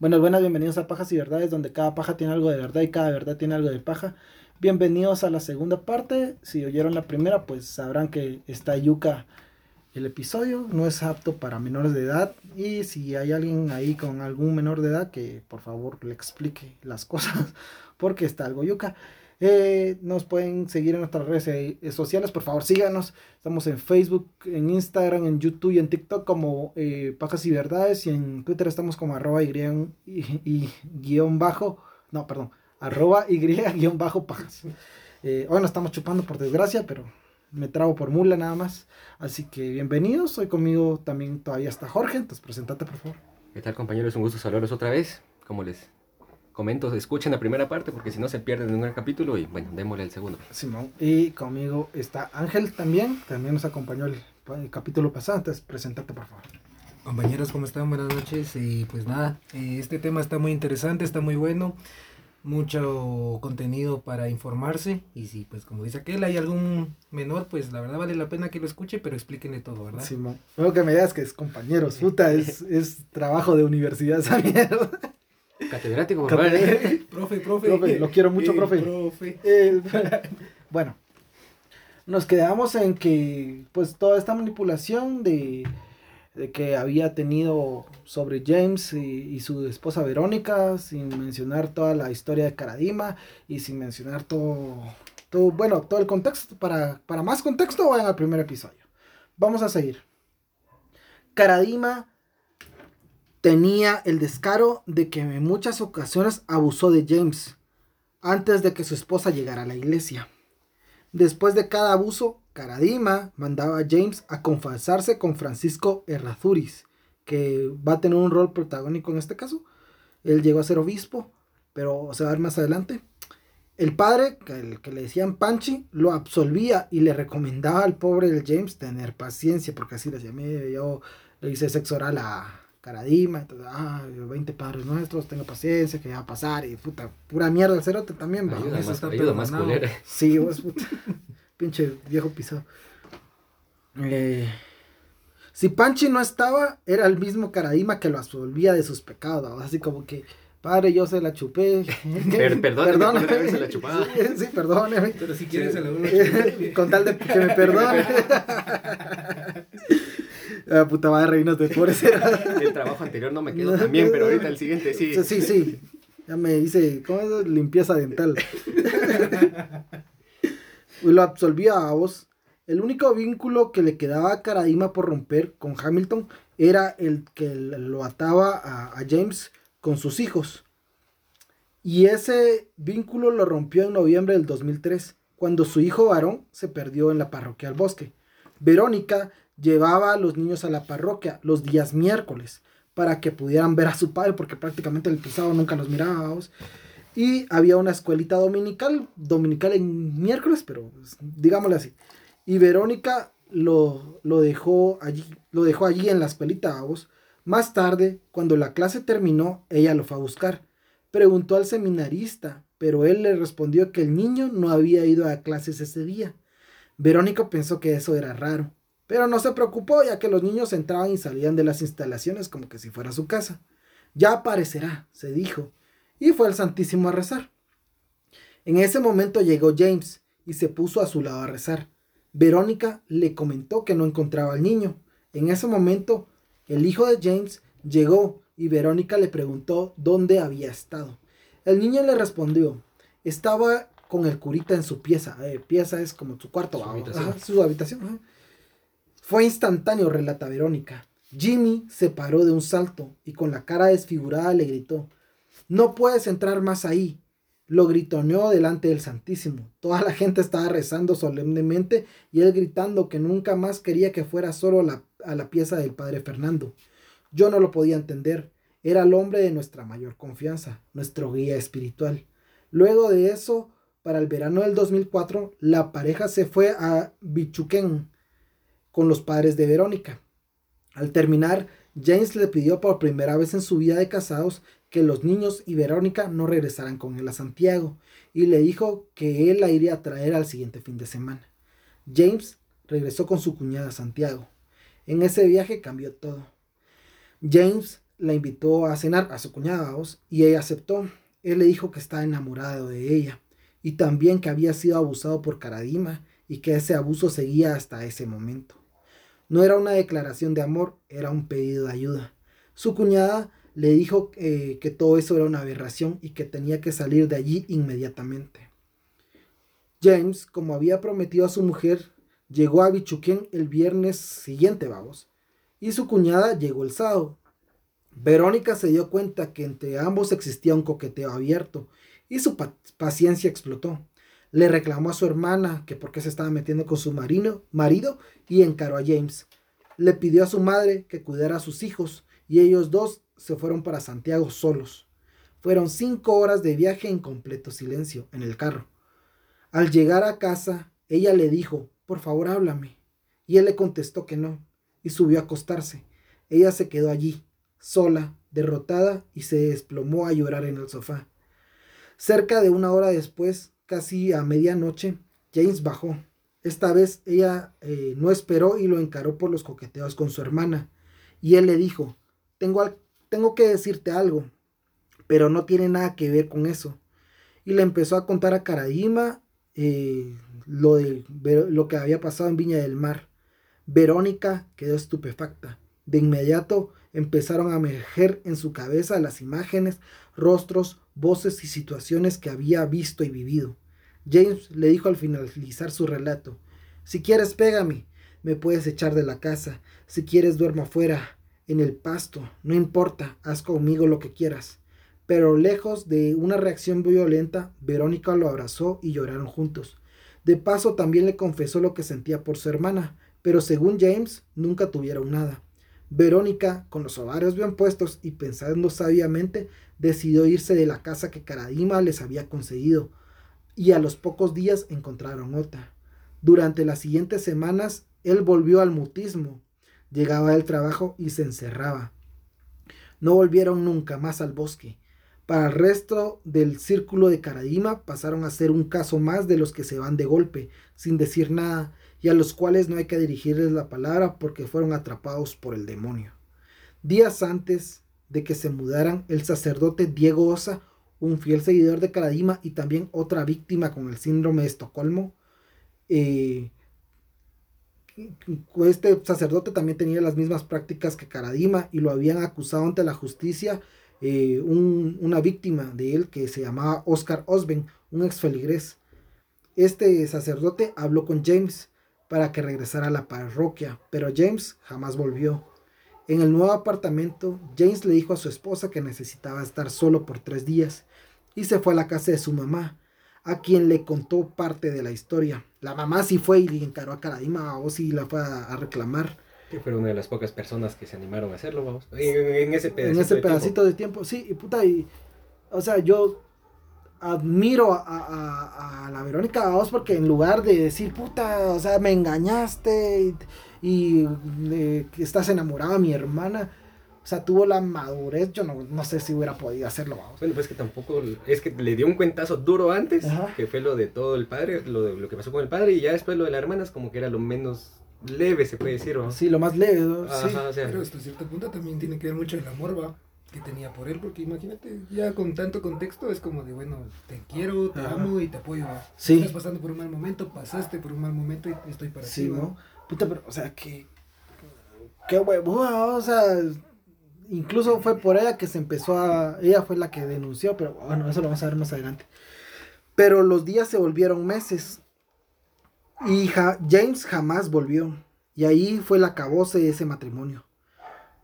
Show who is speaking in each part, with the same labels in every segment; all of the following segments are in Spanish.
Speaker 1: Bueno, buenas, bienvenidos a Pajas y Verdades, donde cada paja tiene algo de verdad y cada verdad tiene algo de paja. Bienvenidos a la segunda parte. Si oyeron la primera, pues sabrán que está yuca el episodio. No es apto para menores de edad. Y si hay alguien ahí con algún menor de edad, que por favor le explique las cosas, porque está algo yuca. Eh, nos pueden seguir en nuestras redes eh, sociales, por favor síganos. Estamos en Facebook, en Instagram, en YouTube y en TikTok como eh, Pajas y Verdades. Y en Twitter estamos como arroba y, y, guion bajo, no, perdón, arroba y guion bajo pajas. hoy no estamos chupando por desgracia, pero me trago por mula nada más. Así que bienvenidos. Hoy conmigo también todavía está Jorge. Entonces, presentate por favor.
Speaker 2: ¿Qué tal, compañeros? Un gusto saludarlos otra vez. ¿Cómo les comento, escuchen la primera parte porque si no se pierden en un capítulo y bueno, démosle el segundo.
Speaker 1: Simón, y conmigo está Ángel también, también nos acompañó el, capítulo pasado, entonces preséntate por favor.
Speaker 3: Compañeros, ¿cómo están? Buenas noches. Y pues nada, eh, este tema está muy interesante, está muy bueno, mucho contenido para informarse. Y si, pues como dice aquel, hay algún menor, pues la verdad vale la pena que lo escuche, pero explíquenle todo, ¿verdad?
Speaker 1: Simón, luego que me digas que es compañeros, puta, es, es trabajo de universidad esa mierda.
Speaker 2: Catedrático,
Speaker 3: profe, profe,
Speaker 1: Lo quiero mucho, profe. bueno, nos quedamos en que, pues, toda esta manipulación de, que había tenido sobre James y, su esposa Verónica, sin mencionar toda la historia de Caradima y sin mencionar todo, todo bueno, todo el contexto. Para, para más contexto, vayan al primer episodio. Vamos a seguir. Caradima tenía el descaro de que en muchas ocasiones abusó de James antes de que su esposa llegara a la iglesia. Después de cada abuso, Caradima mandaba a James a confesarse con Francisco Errazuris, que va a tener un rol protagónico en este caso. Él llegó a ser obispo, pero se va a ver más adelante. El padre, el que le decían Panchi, lo absolvía y le recomendaba al pobre James tener paciencia, porque así le llamé, yo le hice sexo oral a, Caradima, entonces, ah, 20 padres nuestros, tengo paciencia, que ya va a pasar, y puta, pura mierda el cerote también,
Speaker 2: va. Ayuda, más, ayuda más culera.
Speaker 1: Sí, vos, puta, pinche viejo pisado. Eh, si Panchi no estaba, era el mismo Caradima que lo absolvía de sus pecados, así como que, padre, yo se la chupé.
Speaker 2: Per perdóneme, perdóneme. se la chupaba.
Speaker 1: Sí, sí, perdóneme.
Speaker 3: Pero si quieres se la
Speaker 1: Con tal de que me perdone. La puta madre, reinos de pobres.
Speaker 2: el trabajo anterior no me quedó tan bien, pero ahorita el siguiente sí.
Speaker 1: Sí, sí. Ya me dice, ¿cómo es? Limpieza dental. lo absolvía a vos. El único vínculo que le quedaba a Caradima por romper con Hamilton era el que lo ataba a, a James con sus hijos. Y ese vínculo lo rompió en noviembre del 2003, cuando su hijo varón se perdió en la parroquia al bosque. Verónica llevaba a los niños a la parroquia los días miércoles para que pudieran ver a su padre, porque prácticamente el pisado nunca los mirábamos. Y había una escuelita dominical, dominical en miércoles, pero pues, digámosle así. Y Verónica lo, lo, dejó allí, lo dejó allí en la escuelita, vos. Más tarde, cuando la clase terminó, ella lo fue a buscar. Preguntó al seminarista, pero él le respondió que el niño no había ido a clases ese día. Verónica pensó que eso era raro pero no se preocupó ya que los niños entraban y salían de las instalaciones como que si fuera su casa. Ya aparecerá, se dijo, y fue al Santísimo a rezar. En ese momento llegó James y se puso a su lado a rezar. Verónica le comentó que no encontraba al niño. En ese momento, el hijo de James llegó y Verónica le preguntó dónde había estado. El niño le respondió, estaba con el curita en su pieza. Eh, pieza es como su cuarto, su habitación. su habitación fue instantáneo, relata Verónica. Jimmy se paró de un salto y con la cara desfigurada le gritó, No puedes entrar más ahí. Lo gritoneó delante del Santísimo. Toda la gente estaba rezando solemnemente y él gritando que nunca más quería que fuera solo a la pieza del Padre Fernando. Yo no lo podía entender. Era el hombre de nuestra mayor confianza, nuestro guía espiritual. Luego de eso, para el verano del 2004, la pareja se fue a Bichuquén, con los padres de Verónica. Al terminar, James le pidió por primera vez en su vida de casados que los niños y Verónica no regresaran con él a Santiago y le dijo que él la iría a traer al siguiente fin de semana. James regresó con su cuñada a Santiago. En ese viaje cambió todo. James la invitó a cenar a su cuñada y ella aceptó. Él le dijo que estaba enamorado de ella y también que había sido abusado por Karadima y que ese abuso seguía hasta ese momento. No era una declaración de amor, era un pedido de ayuda. Su cuñada le dijo eh, que todo eso era una aberración y que tenía que salir de allí inmediatamente. James, como había prometido a su mujer, llegó a Bichuquén el viernes siguiente, vamos, y su cuñada llegó el sábado. Verónica se dio cuenta que entre ambos existía un coqueteo abierto y su paciencia explotó. Le reclamó a su hermana que por qué se estaba metiendo con su marino, marido y encaró a James. Le pidió a su madre que cuidara a sus hijos y ellos dos se fueron para Santiago solos. Fueron cinco horas de viaje en completo silencio en el carro. Al llegar a casa, ella le dijo, por favor háblame. Y él le contestó que no, y subió a acostarse. Ella se quedó allí, sola, derrotada, y se desplomó a llorar en el sofá. Cerca de una hora después, casi a medianoche, James bajó. Esta vez ella eh, no esperó y lo encaró por los coqueteos con su hermana. Y él le dijo, tengo, tengo que decirte algo, pero no tiene nada que ver con eso. Y le empezó a contar a Karadima eh, lo, de, lo que había pasado en Viña del Mar. Verónica quedó estupefacta. De inmediato empezaron a emerger en su cabeza las imágenes, rostros, voces y situaciones que había visto y vivido. James le dijo al finalizar su relato, si quieres pégame, me puedes echar de la casa, si quieres duermo afuera, en el pasto, no importa, haz conmigo lo que quieras. Pero lejos de una reacción violenta, Verónica lo abrazó y lloraron juntos. De paso también le confesó lo que sentía por su hermana, pero según James nunca tuvieron nada. Verónica, con los ovarios bien puestos y pensando sabiamente, decidió irse de la casa que Karadima les había conseguido, y a los pocos días encontraron otra. Durante las siguientes semanas, él volvió al mutismo, llegaba del trabajo y se encerraba. No volvieron nunca más al bosque. Para el resto del círculo de Karadima pasaron a ser un caso más de los que se van de golpe, sin decir nada, y a los cuales no hay que dirigirles la palabra porque fueron atrapados por el demonio. Días antes de que se mudaran, el sacerdote Diego Osa, un fiel seguidor de Karadima y también otra víctima con el síndrome de Estocolmo, eh, este sacerdote también tenía las mismas prácticas que Karadima y lo habían acusado ante la justicia eh, una víctima de él que se llamaba Oscar Osben, un ex feligrés. Este sacerdote habló con James para que regresara a la parroquia, pero James jamás volvió. En el nuevo apartamento, James le dijo a su esposa que necesitaba estar solo por tres días y se fue a la casa de su mamá, a quien le contó parte de la historia. La mamá sí fue y encaró a Karadima o sí la fue a, reclamar.
Speaker 2: Que fue una de las pocas personas que se animaron a hacerlo, vamos. En, ese pedacito,
Speaker 1: en ese pedacito de tiempo. Sí, y puta, y, o sea, yo admiro a, la Verónica vos porque en lugar de decir, puta, o sea, me engañaste y, que estás enamorada de mi hermana, o sea, tuvo la madurez, yo no, sé si hubiera podido hacerlo. Vamos.
Speaker 2: Bueno, pues que tampoco, es que le dio un cuentazo duro antes, que fue lo de todo el padre, lo, de, lo que pasó con el padre, y ya después lo de las hermanas como que era lo menos leve, se puede decir, ¿no?
Speaker 1: Sí, lo más leve,
Speaker 3: sí. Pero hasta cierto punto también tiene que ver mucho el amor, ¿va? Que tenía por él, porque imagínate, ya con tanto contexto es como de, bueno, te quiero, te amo y te apoyo. Sí. Estás pasando por un mal momento, pasaste por un mal momento y estoy para
Speaker 1: sí, ti. ¿no? Puta, pero, o sea, que. Qué huevo, o sea. Incluso fue por ella que se empezó a. Ella fue la que denunció, pero bueno, eso lo vamos a ver más adelante. Pero los días se volvieron meses. Y James jamás volvió. Y ahí fue la cabose de ese matrimonio.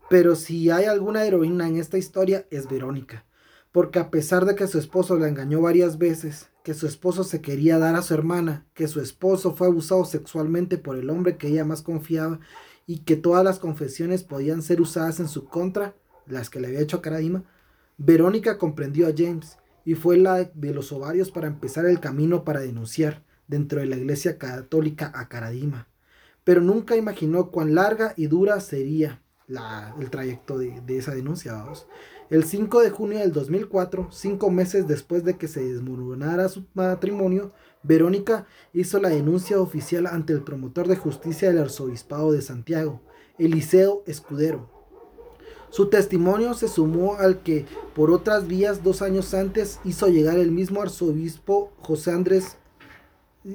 Speaker 1: Pero si hay alguna heroína en esta historia es Verónica, porque a pesar de que su esposo la engañó varias veces, que su esposo se quería dar a su hermana, que su esposo fue abusado sexualmente por el hombre que ella más confiaba y que todas las confesiones podían ser usadas en su contra, las que le había hecho a Karadima, Verónica comprendió a James y fue la de los ovarios para empezar el camino para denunciar dentro de la iglesia católica a Karadima. Pero nunca imaginó cuán larga y dura sería el trayecto de, esa denuncia. Vamos. El 5 de junio del 2004, cinco meses después de que se desmoronara su matrimonio, Verónica hizo la denuncia oficial ante el promotor de justicia del arzobispado de Santiago, Eliseo Escudero. Su testimonio se sumó al que por otras vías dos años antes hizo llegar el mismo arzobispo José Andrés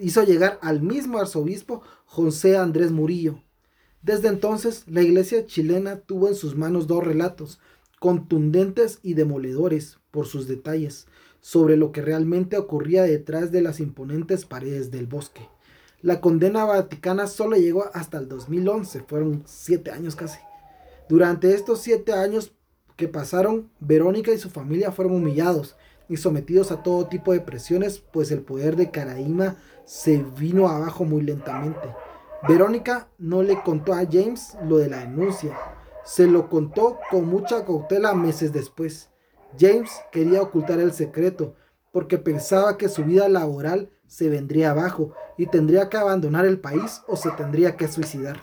Speaker 1: hizo llegar al mismo arzobispo José Andrés Murillo. Desde entonces, la iglesia chilena tuvo en sus manos dos relatos, contundentes y demoledores por sus detalles, sobre lo que realmente ocurría detrás de las imponentes paredes del bosque. La condena vaticana solo llegó hasta el 2011, fueron siete años casi. Durante estos siete años que pasaron, Verónica y su familia fueron humillados y sometidos a todo tipo de presiones, pues el poder de Caraíma se vino abajo muy lentamente. Verónica no le contó a James lo de la denuncia, se lo contó con mucha cautela meses después. James quería ocultar el secreto porque pensaba que su vida laboral se vendría abajo y tendría que abandonar el país o se tendría que suicidar.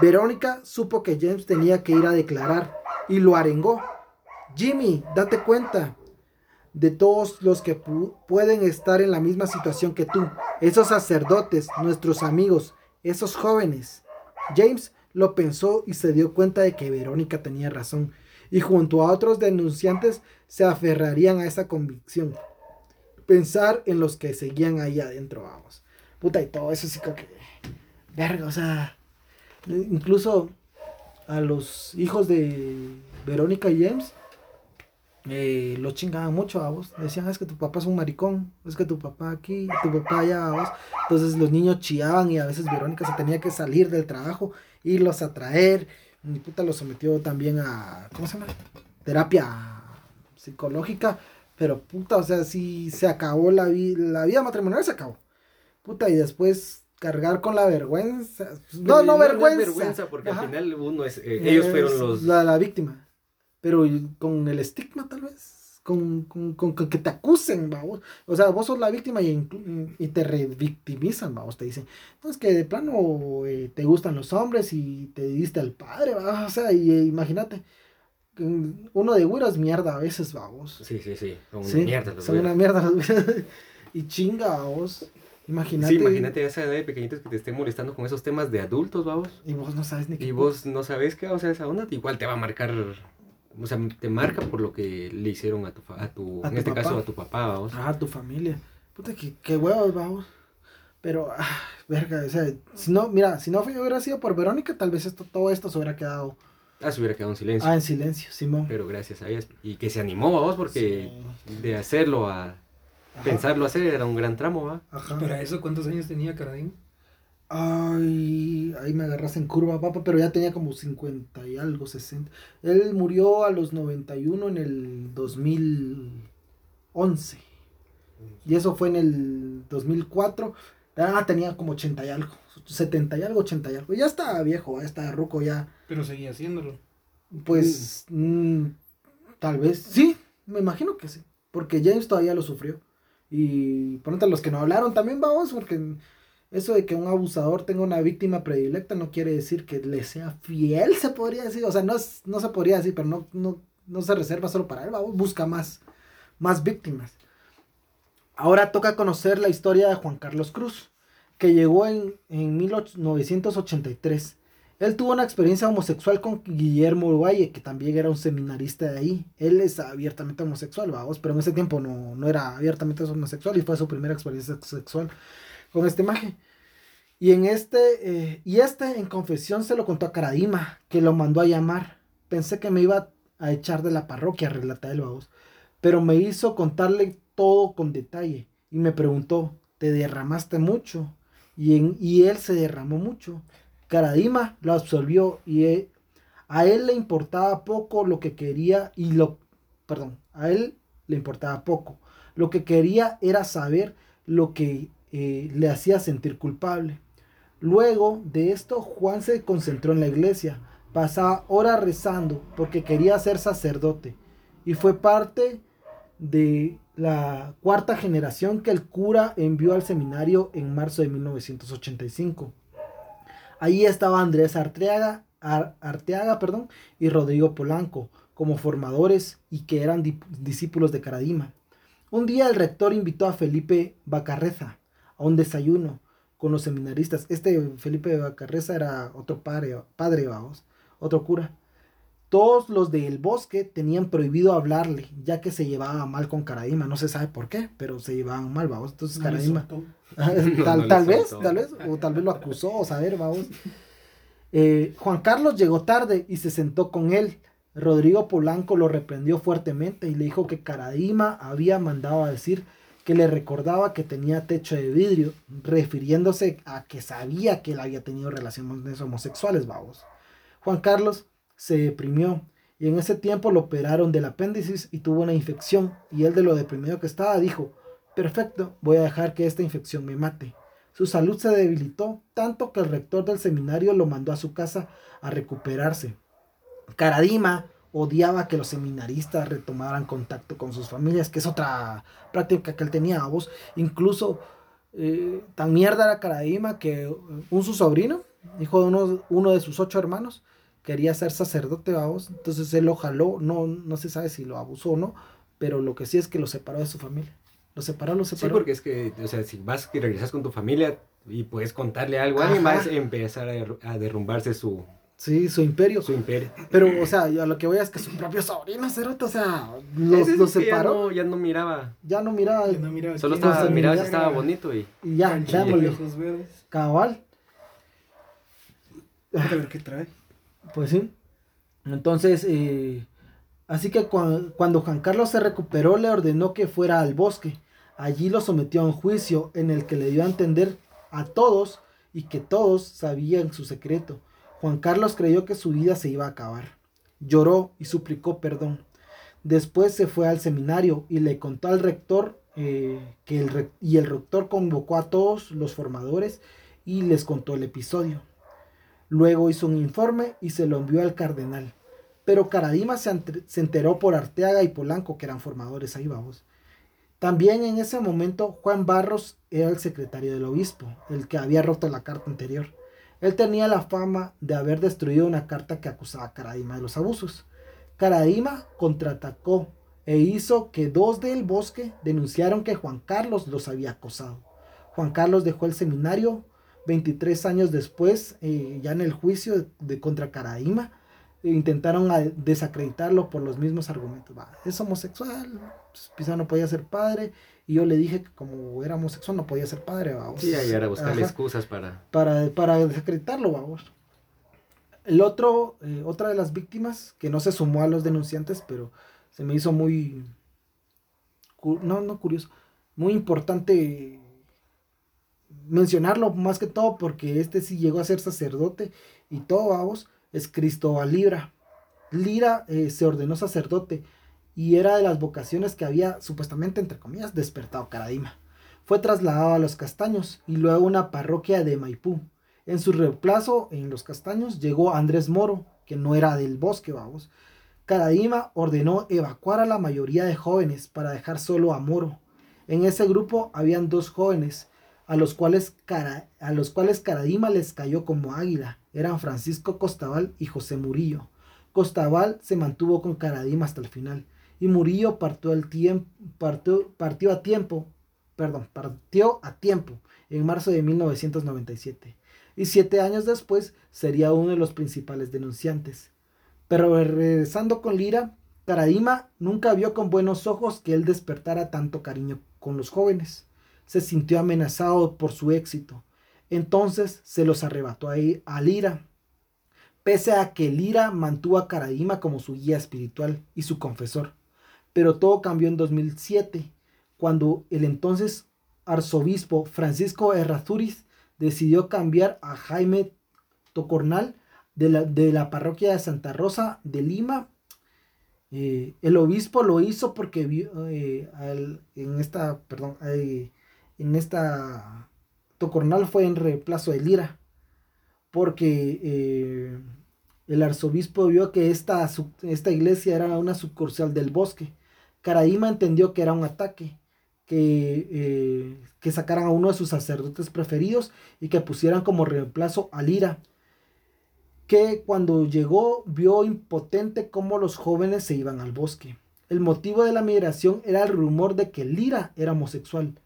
Speaker 1: Verónica supo que James tenía que ir a declarar y lo arengó. Jimmy, date cuenta de todos los que pueden estar en la misma situación que tú, esos sacerdotes, nuestros amigos, esos jóvenes. James lo pensó y se dio cuenta de que Verónica tenía razón, y junto a otros denunciantes se aferrarían a esa convicción. Pensar en los que seguían ahí adentro, vamos. Puta, y todo eso sí que... Verga, o sea... Incluso a los hijos de Verónica y James eh, lo chingaban mucho a vos. Decían, es que tu papá es un maricón, es que tu papá aquí, tu papá allá a vos. Entonces los niños chillaban y a veces Verónica se tenía que salir del trabajo, irlos a traer. Mi puta lo sometió también a, ¿cómo se llama? Terapia psicológica. Pero puta, o sea, si se acabó la, la vida matrimonial, se acabó. Puta, y después cargar con la vergüenza. No, no, vergüenza. vergüenza
Speaker 2: porque al final uno es, eh, ellos fueron los...
Speaker 1: la víctima pero con el estigma tal vez, con, con, con, que te acusen, vamos. O sea, vos sos la víctima y, y te revictimizan, vamos, te dicen, no, es que de plano eh, te gustan los hombres y te diste al padre, vamos, o sea, y eh, imagínate. Uno de güero es mierda a veces, vamos.
Speaker 2: Sí, sí, sí. Son una mierda
Speaker 1: los Son una mierda los Y chinga, vamos. Imagínate.
Speaker 2: Sí, imagínate esa edad de pequeñitos que te estén molestando con esos temas de adultos, vamos.
Speaker 1: Y vos no sabes ni
Speaker 2: qué. Y vos no sabes qué, o sea, esa onda igual te va a marcar o sea, te marca por lo que le hicieron a tu, a tu, en este caso a tu papá, vamos.
Speaker 1: Ah, a tu familia. Puta, qué, qué huevos, vamos. Pero, ah, verga, o sea, si no, mira, si no hubiera sido por Verónica, tal vez esto, todo esto se hubiera quedado.
Speaker 2: Ah, se hubiera quedado en silencio.
Speaker 1: Ah, en silencio, Simón.
Speaker 2: Pero gracias a ella. Y que se animó, vamos, porque de hacerlo a pensarlo hacer era un gran tramo, ¿va?
Speaker 3: Ajá. ¿Pero eso cuántos años tenía Caradín?
Speaker 1: Ay, ahí me agarras en curva, papá, pero ya tenía como 50 y algo, 60. Él murió a los 91 en el 2011. Y eso fue en el 2004. Ah, tenía como 80 y algo, 70 y algo, 80 y algo. Ya estaba viejo, ya estaba ruco ya.
Speaker 3: Pero seguía haciéndolo.
Speaker 1: Pues, mm, tal vez, sí, me imagino que sí. Porque James todavía lo sufrió. Y pronto los que no hablaron también vamos, porque eso de que un abusador tenga una víctima predilecta no quiere decir que le sea fiel, se podría decir. O sea, no, no se podría decir, pero no, no, no se reserva solo para él, busca más, más víctimas. Ahora toca conocer la historia de Juan Carlos Cruz, que llegó en, en 1983. Él tuvo una experiencia homosexual con Guillermo Valle, que también era un seminarista de ahí. Él es abiertamente homosexual, vamos, pero en ese tiempo no, no era abiertamente homosexual y fue su primera experiencia sexual con este maje. Y en este, eh, y este en confesión se lo contó a Caradima, que lo mandó a llamar. Pensé que me iba a echar de la parroquia, relata el babos. Pero me hizo contarle todo con detalle. Y me preguntó, ¿te derramaste mucho? Y, en, y él se derramó mucho. Caradima lo absolvió y e, a él le importaba poco lo que quería y lo, perdón, a él le importaba poco. Lo que quería era saber lo que le hacía sentir culpable. Luego de esto, Juan se concentró en la iglesia. Pasaba horas rezando porque quería ser sacerdote. Y fue parte de la cuarta generación que el cura envió al seminario en marzo de 1985. Ahí estaba Andrés Arteaga, Arteaga perdón, y Rodrigo Polanco como formadores y que eran discípulos de Caradima. Un día el rector invitó a Felipe Bacarreza, a un desayuno con los seminaristas. Este Felipe de Bacarreza era otro padre, padre vamos, otro cura. Todos los del bosque tenían prohibido hablarle, ya que se llevaba mal con Karadima. No se sabe por qué, pero se llevaban mal, vamos. Entonces Karadima. tal, tal vez, tal vez, o tal vez lo acusó, o saber, vamos. Eh, Juan Carlos llegó tarde y se sentó con él. Rodrigo Polanco lo reprendió fuertemente y le dijo que Caradima había mandado a decir que le recordaba que tenía techo de vidrio, refiriéndose a que sabía que él había tenido relaciones homosexuales, vamos. Juan Carlos se deprimió y en ese tiempo lo operaron del apéndice y tuvo una infección y él de lo deprimido que estaba dijo, perfecto, voy a dejar que esta infección me mate. Su salud se debilitó tanto que el rector del seminario lo mandó a su casa a recuperarse. Caradima odiaba que los seminaristas retomaran contacto con sus familias, que es otra práctica que él tenía a vos. Incluso eh, tan mierda era Caradima que un su sobrino, hijo de uno, uno de sus ocho hermanos, quería ser sacerdote a vos. Entonces él lo jaló, no, no se sabe si lo abusó o no, pero lo que sí es que lo separó de su familia. Lo separó, lo separó.
Speaker 2: Sí, porque es que, o sea, si vas y regresas con tu familia y puedes contarle algo a alguien más, empezar a, derrumbarse su...
Speaker 1: Sí, su imperio.
Speaker 2: Su imperio.
Speaker 1: Pero, o sea, yo lo que voy a es que su propio sobrino, Cerote, o sea, los, separó.
Speaker 2: Ya no, miraba.
Speaker 1: Ya no miraba.
Speaker 3: Ya no miraba
Speaker 2: Solo estaba, miraba si estaba bonito y...
Speaker 1: Y ya, echámosle. Cabal.
Speaker 3: A ver qué trae.
Speaker 1: Pues sí. Entonces, eh, así que cuando Juan Carlos se recuperó, le ordenó que fuera al bosque Allí lo sometió a un juicio en el que le dio a entender a todos y que todos sabían su secreto. Juan Carlos creyó que su vida se iba a acabar. Lloró y suplicó perdón. Después se fue al seminario y le contó al rector eh, que el y el rector convocó a todos los formadores y les contó el episodio. Luego hizo un informe y se lo envió al cardenal. Pero Caradima se, enteró por Arteaga y Polanco, que eran formadores ahí, vamos. También en ese momento Juan Barros era el secretario del obispo, el que había roto la carta anterior. Él tenía la fama de haber destruido una carta que acusaba a Caradima de los abusos. Caradima contraatacó e hizo que dos del bosque denunciaron que Juan Carlos los había acosado. Juan Carlos dejó el seminario 23 años después, eh, ya en el juicio de, contra Caradima, intentaron desacreditarlo por los mismos argumentos. es homosexual, quizá no podía ser padre. Y yo le dije que como era homosexual no podía ser padre. Vamos.
Speaker 2: Sí, ahí era buscarle excusas para...
Speaker 1: para... Para desacreditarlo, vamos. El otro, eh, otra de las víctimas, que no se sumó a los denunciantes, pero se me hizo muy... No, no curioso. Muy importante mencionarlo más que todo porque este sí llegó a ser sacerdote y todo, vamos es Cristóbal Libra. Lira eh, se ordenó sacerdote y era de las vocaciones que había supuestamente, entre comillas, despertado Caradima. Fue trasladado a Los Castaños y luego a una parroquia de Maipú. En su reemplazo en Los Castaños llegó Andrés Moro, que no era del bosque, vamos. Caradima ordenó evacuar a la mayoría de jóvenes para dejar solo a Moro. En ese grupo habían dos jóvenes, a los cuales, a los cuales les cayó como águila eran Francisco Costaval y José Murillo. Costaval se mantuvo con Caradima hasta el final y Murillo partió, a tiempo, perdón, partió a tiempo en marzo de 1997 y siete años después sería uno de los principales denunciantes. Pero regresando con Lira, Caradima nunca vio con buenos ojos que él despertara tanto cariño con los jóvenes. Se sintió amenazado por su éxito entonces se los arrebató a Lira. Pese a que Lira mantuvo a Caradima como su guía espiritual y su confesor. Pero todo cambió en 2007, cuando el entonces arzobispo Francisco Errazuriz decidió cambiar a Jaime Tocornal de la, de la parroquia de Santa Rosa de Lima. Eh, el obispo lo hizo porque eh, en esta, perdón, eh, en esta Tocornal fue en reemplazo de Lira, porque el arzobispo vio que esta, esta iglesia era una sucursal del bosque. Caraíma entendió que era un ataque, que, eh, que sacaran a uno de sus sacerdotes preferidos y que pusieran como reemplazo a Lira, que cuando llegó vio impotente cómo los jóvenes se iban al bosque. El motivo de la migración era el rumor de que Lira era homosexual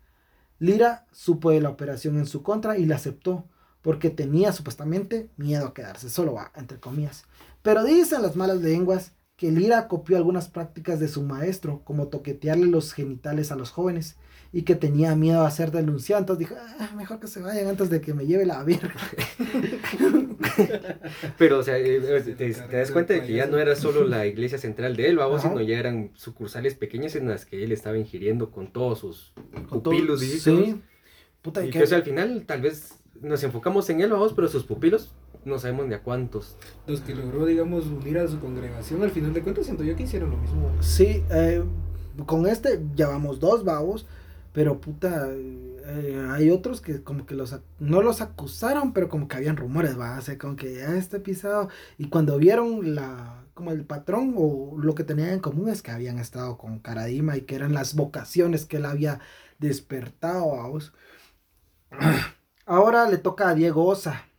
Speaker 1: Lira supo de la operación en su contra y la aceptó porque tenía supuestamente miedo a quedarse solo, entre comillas. Pero dicen las malas lenguas que Lira copió algunas prácticas de su maestro, como toquetearle los genitales a los jóvenes, y que tenía miedo a ser denunciado, entonces dijo, ah, mejor que se vayan antes de que me lleve la verga.
Speaker 2: Pero, o sea, eh, eh, te, das cuenta de que ya no era solo la iglesia central de él, vamos, sino ya eran sucursales pequeñas en las que él estaba ingiriendo con todos sus pupilos, sí. Puta, y que, al final tal vez nos enfocamos en él, vamos, pero sus pupilos no sabemos ni a cuántos.
Speaker 3: Los que logró, digamos, unir a su congregación, al final de cuentas siento yo que hicieron lo mismo.
Speaker 1: Sí, eh, con este llevamos dos babos, pero puta, eh, hay otros que como que los, no los acusaron, pero como que habían rumores, va, o sea, como que ya este pisado, y cuando vieron la, como el patrón o lo que tenían en común es que habían estado con Caradima y que eran las vocaciones que él había despertado, vamos. Ahora le toca a Diego Osa,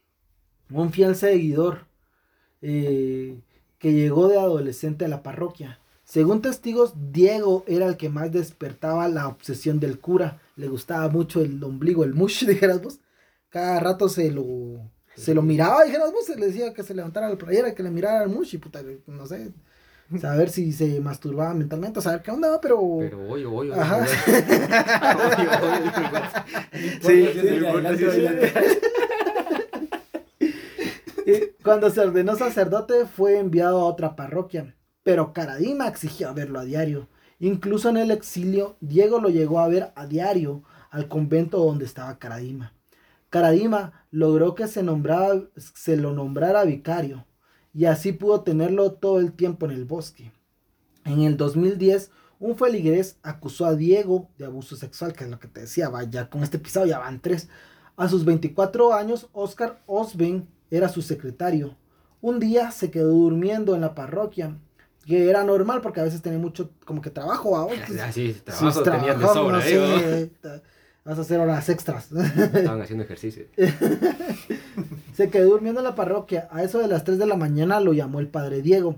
Speaker 1: un fiel seguidor eh, que llegó de adolescente a la parroquia. Según testigos, Diego era el que más despertaba la obsesión del cura. Le gustaba mucho el ombligo, el mush, dijeras vos. Cada rato se lo, se lo miraba, dijeras vos, se le decía que se levantara la playera, que le mirara el mush y puta, no sé, saber si se masturbaba mentalmente, o saber qué onda, pero... Pero hoy, hoy, Ajá. sí, Cuando se ordenó sacerdote fue enviado a otra parroquia, pero Caradima exigió verlo a diario. Incluso en el exilio, Diego lo llegó a ver a diario al convento donde estaba Caradima. Caradima logró que se, se lo nombrara vicario y así pudo tenerlo todo el tiempo en el bosque. En el 2010, un feligrés acusó a Diego de abuso sexual, que es lo que te decía, vaya, con este episodio ya van tres. A sus 24 años, Oscar Osben era su secretario. Un día se quedó durmiendo en la parroquia, que era normal porque a veces tenía mucho como que trabajo ahora.
Speaker 2: Sí, trabajo tenían de sobra, ¿eh?
Speaker 1: Vas a hacer horas extras.
Speaker 2: Estaban haciendo ejercicio.
Speaker 1: Se quedó durmiendo en la parroquia. A eso de las 3 de la mañana lo llamó el padre Diego.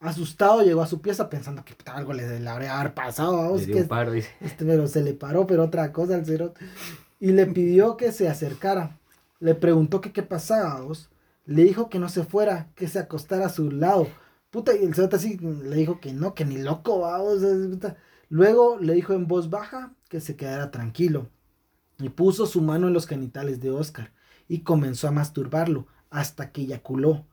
Speaker 1: Asustado llegó a su pieza pensando que algo le, le habría haber pasado. Le dio un paro, dice. Este, pero se le paró, pero otra cosa al cero. Y le pidió que se acercara. Le preguntó que qué pasaba. Le dijo que no se fuera, que se acostara a su lado. Puta, y el cerote así le dijo que no, que ni loco, vamos. Luego le dijo en voz baja que se quedara tranquilo. Y puso su mano en los genitales de Oscar y comenzó a masturbarlo hasta que eyaculó.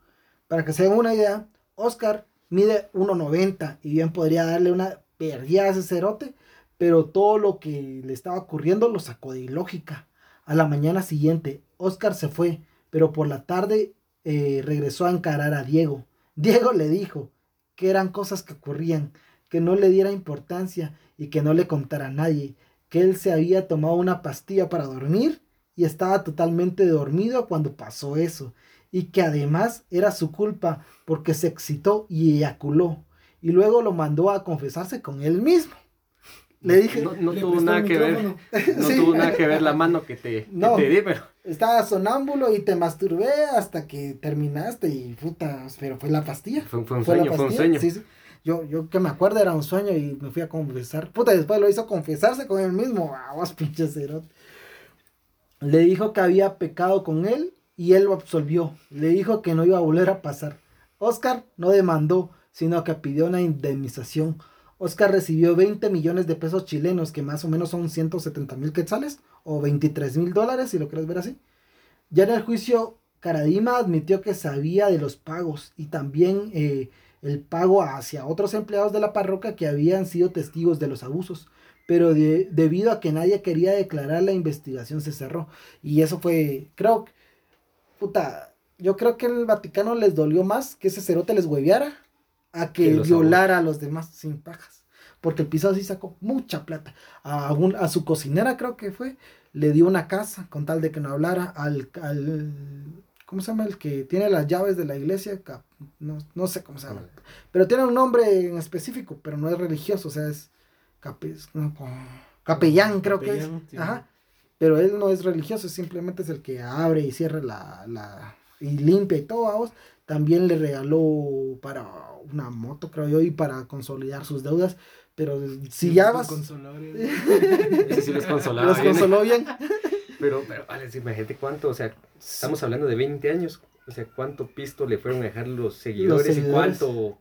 Speaker 1: Para que se hagan una idea, Oscar mide 1,90 y bien podría darle una perdida a ese cerote, pero todo lo que le estaba ocurriendo lo sacó de lógica. A la mañana siguiente, Oscar se fue, pero por la tarde eh, regresó a encarar a Diego. Diego le dijo que eran cosas que ocurrían, que no le diera importancia y que no le contara a nadie, que él se había tomado una pastilla para dormir y estaba totalmente dormido cuando pasó eso, y que además era su culpa porque se excitó y eyaculó, y luego lo mandó a confesarse con él mismo. Le dije.
Speaker 2: No, tuvo nada que ver. No tuvo nada que ver la mano que te, di, pero.
Speaker 1: Estaba sonámbulo y te masturbé hasta que terminaste y puta, pero fue la pastilla.
Speaker 2: Fue, un sueño, fue un sueño.
Speaker 1: Sí, sí. Yo, yo que me acuerdo era un sueño y me fui a confesar. Puta, después lo hizo confesarse con él mismo. Vamos, pinche cerote. Le dijo que había pecado con él y él lo absolvió. Le dijo que no iba a volver a pasar. Oscar no demandó, sino que pidió una indemnización. Oscar recibió 20 millones de pesos chilenos, que más o menos son 170 mil quetzales, o 23 mil dólares, si lo quieres ver así. Ya en el juicio, Caradima admitió que sabía de los pagos y también eh, el pago hacia otros empleados de la parroquia que habían sido testigos de los abusos. Pero debido a que nadie quería declarar la investigación se cerró. Y eso fue, creo, puta, yo creo que el Vaticano les dolió más que ese cerote les hueveara a que, violara a los demás sin pajas. Porque el pisado sí sacó mucha plata. A, a su cocinera creo que fue, le dio una casa con tal de que no hablara al, al ¿cómo se llama? El que tiene las llaves de la iglesia, no, sé cómo se llama. Pero tiene un nombre en específico, pero no es religioso, o sea, es capellán creo que es. Ajá. Pero él no es religioso, simplemente es el que abre y cierra la, la y limpia y todo, vamos también le regaló para una moto, creo yo, y para consolidar sus deudas. Pero si ya vas.
Speaker 2: Ese sí les consolaba.
Speaker 1: consoló bien.
Speaker 2: Pero, pero, vale, imagínate cuánto, o sea, estamos hablando de 20 años. O sea, cuánto pisto le fueron a dejar los seguidores, y cuánto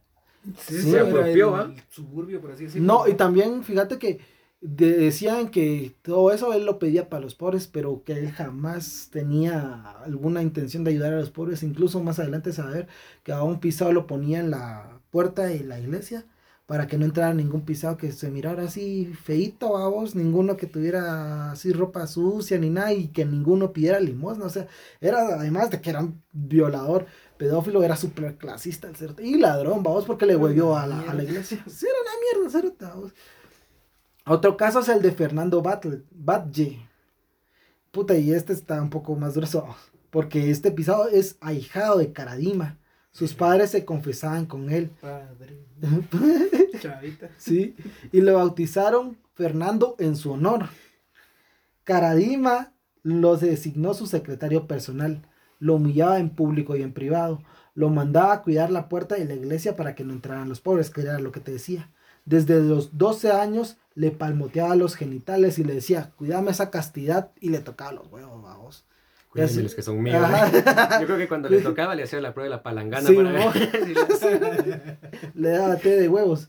Speaker 2: se apropió,
Speaker 1: ¿ah? Suburbio, por así decirlo. No, y también fíjate que decían que todo eso él lo pedía para los pobres, pero que él jamás tenía alguna intención de ayudar a los pobres. Incluso más adelante saber que a un pisado lo ponía en la puerta de la iglesia para que no entrara ningún pisado que se mirara así feito a vos, ninguno que tuviera así ropa sucia ni nada y que ninguno pidiera limosna. O sea, era además de que era un violador, pedófilo, era súper clasista el y ladrón, vamos, porque le volvió a la, a la iglesia. Sí, era una mierda, vos. Otro caso es el de Fernando Batlle. Puta, y este está un poco más grueso, porque este pisado es ahijado de Caradima. Sus padres se confesaban con él. Padre. Chavita. Sí, y lo bautizaron Fernando en su honor. Caradima lo designó su secretario personal, lo humillaba en público y en privado, lo mandaba a cuidar la puerta de la iglesia para que no entraran los pobres, que era lo que te decía. Desde los 12 años le palmoteaba los genitales y le decía, cuídame esa castidad y le tocaba los huevos, vamos.
Speaker 2: Cuídame los que son míos. Yo creo que cuando le tocaba le hacía la prueba de la palangana para
Speaker 1: ver. le daba té de huevos.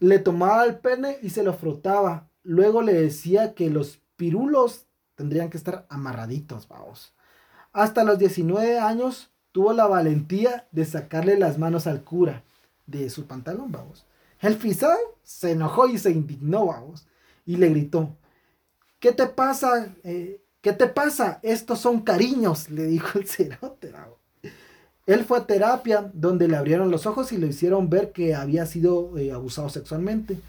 Speaker 1: Le tomaba el pene y se lo frotaba. Luego le decía que los pirulos tendrían que estar amarraditos, vamos. Hasta los 19 años tuvo la valentía de sacarle las manos al cura de su pantalón, vamos. El fiscal se enojó y se indignó, vamos, y le gritó, ¿qué te pasa? Eh, ¿Qué te pasa? Estos son cariños, le dijo el cerote, Él fue a terapia donde le abrieron los ojos y le hicieron ver que había sido eh, abusado sexualmente.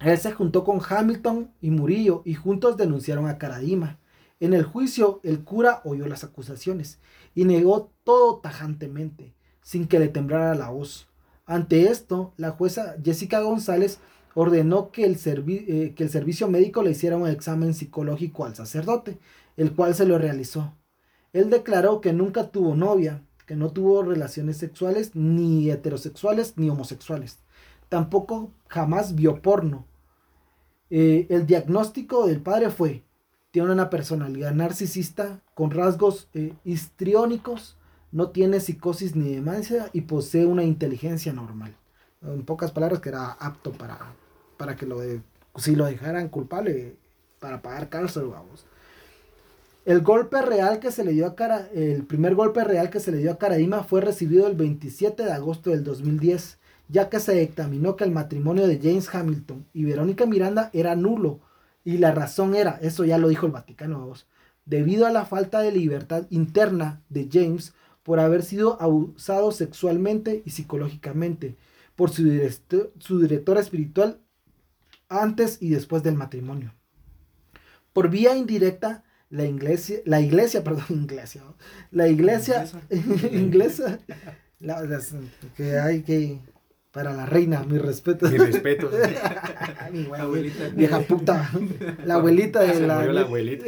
Speaker 1: Él se juntó con Hamilton y Murillo y juntos denunciaron a Caradima. En el juicio, el cura oyó las acusaciones y negó todo tajantemente, sin que le temblara la voz. Ante esto, la jueza Jessica González ordenó que el, eh, que el servicio médico le hiciera un examen psicológico al sacerdote, el cual se lo realizó. Él declaró que nunca tuvo novia, que no tuvo relaciones sexuales, ni heterosexuales, ni homosexuales. Tampoco jamás vio porno. Eh, el diagnóstico del padre fue, tiene una personalidad narcisista con rasgos eh, histriónicos, no tiene psicosis ni demencia y posee una inteligencia normal. En pocas palabras, que era apto para, para que lo de, si lo dejaran culpable para pagar cárcel, vamos. El golpe real que se le dio a Cara, el primer golpe real que se le dio a Caradima fue recibido el 27 de agosto del 2010, ya que se dictaminó que el matrimonio de James Hamilton y Verónica Miranda era nulo. Y la razón era, eso ya lo dijo el Vaticano, debido a la falta de libertad interna de James, por haber sido abusado sexualmente y psicológicamente por su, su directora espiritual antes y después del matrimonio. Por vía indirecta, la iglesia, la iglesia, perdón, iglesia, la iglesia inglesa, que hay que, para la reina, mi respeto. Mi respeto. mi abuelita. Vieja puta. La abuelita de la, la abuelita.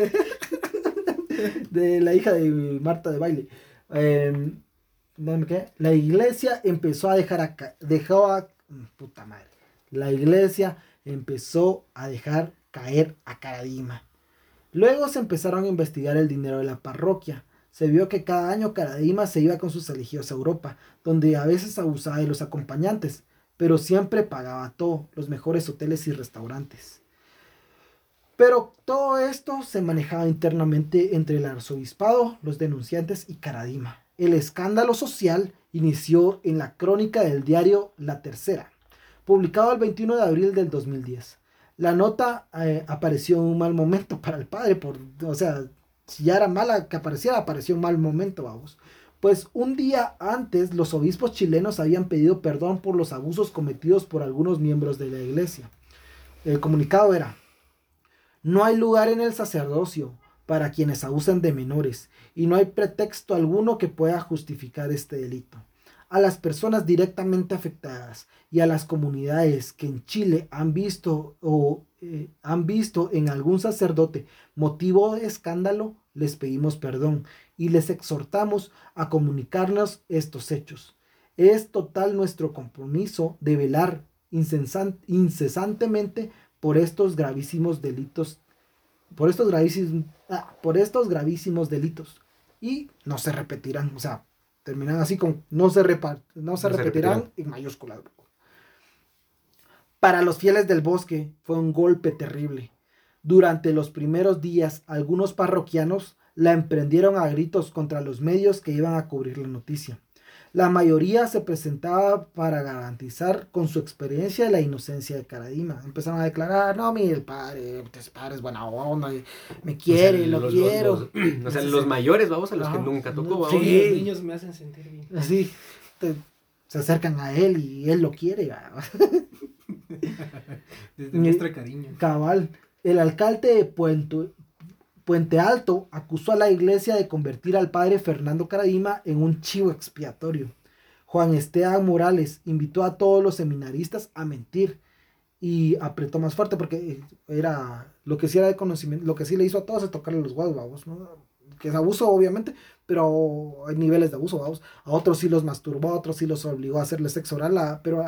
Speaker 1: de la hija de Marta de baile. Em, la iglesia empezó a dejar a, dejó puta madre, la iglesia empezó a dejar caer a Caradima. Luego se empezaron a investigar el dinero de la parroquia. Se vio que cada año Caradima se iba con sus elegidos a Europa, donde a veces abusaba de los acompañantes, pero siempre pagaba todo, los mejores hoteles y restaurantes. Pero todo esto se manejaba internamente entre el arzobispado, los denunciantes y Caradima. El escándalo social inició en la crónica del diario La Tercera, publicado el 21 de abril del 2010. La nota eh, apareció en un mal momento para el padre, por, o sea, si ya era mala que apareciera, apareció en mal momento, vamos. Pues un día antes los obispos chilenos habían pedido perdón por los abusos cometidos por algunos miembros de la iglesia. El comunicado era, no hay lugar en el sacerdocio para quienes abusan de menores y no hay pretexto alguno que pueda justificar este delito. A las personas directamente afectadas y a las comunidades que en Chile han visto o eh, han visto en algún sacerdote motivo de escándalo, les pedimos perdón y les exhortamos a comunicarnos estos hechos. Es total nuestro compromiso de velar incesantemente por estos gravísimos delitos, por estos gravísimos, ah, por estos gravísimos delitos. y no se repetirán. O sea, terminan así con no se, no se, repetirán, en mayúsculas. Para los fieles del bosque fue un golpe terrible. Durante los primeros días, algunos parroquianos la emprendieron a gritos contra los medios que iban a cubrir la noticia. La mayoría se presentaba para garantizar con su experiencia la inocencia de Caradima. Empezaron a declarar, no, mire, el padre, el padre es buena onda, me quiere, lo quiero.
Speaker 2: o sea, los mayores, vamos, a los que nunca tocó, vamos.
Speaker 3: Los niños me hacen sentir bien.
Speaker 1: Así, se acercan a él y él lo quiere.
Speaker 3: Desde nuestro cariño.
Speaker 1: Cabal. El alcalde de Puente, Puente Alto acusó a la iglesia de convertir al padre Fernando Caradima en un chivo expiatorio. Juan Esteban Morales invitó a todos los seminaristas a mentir y apretó más fuerte porque era lo que sí era de conocimiento, lo que sí le hizo a todos es tocarle los huevos, que es abuso obviamente, pero hay niveles de abuso, vamos. A otros sí los masturbó, a otros sí los obligó a hacerle sexo oral, pero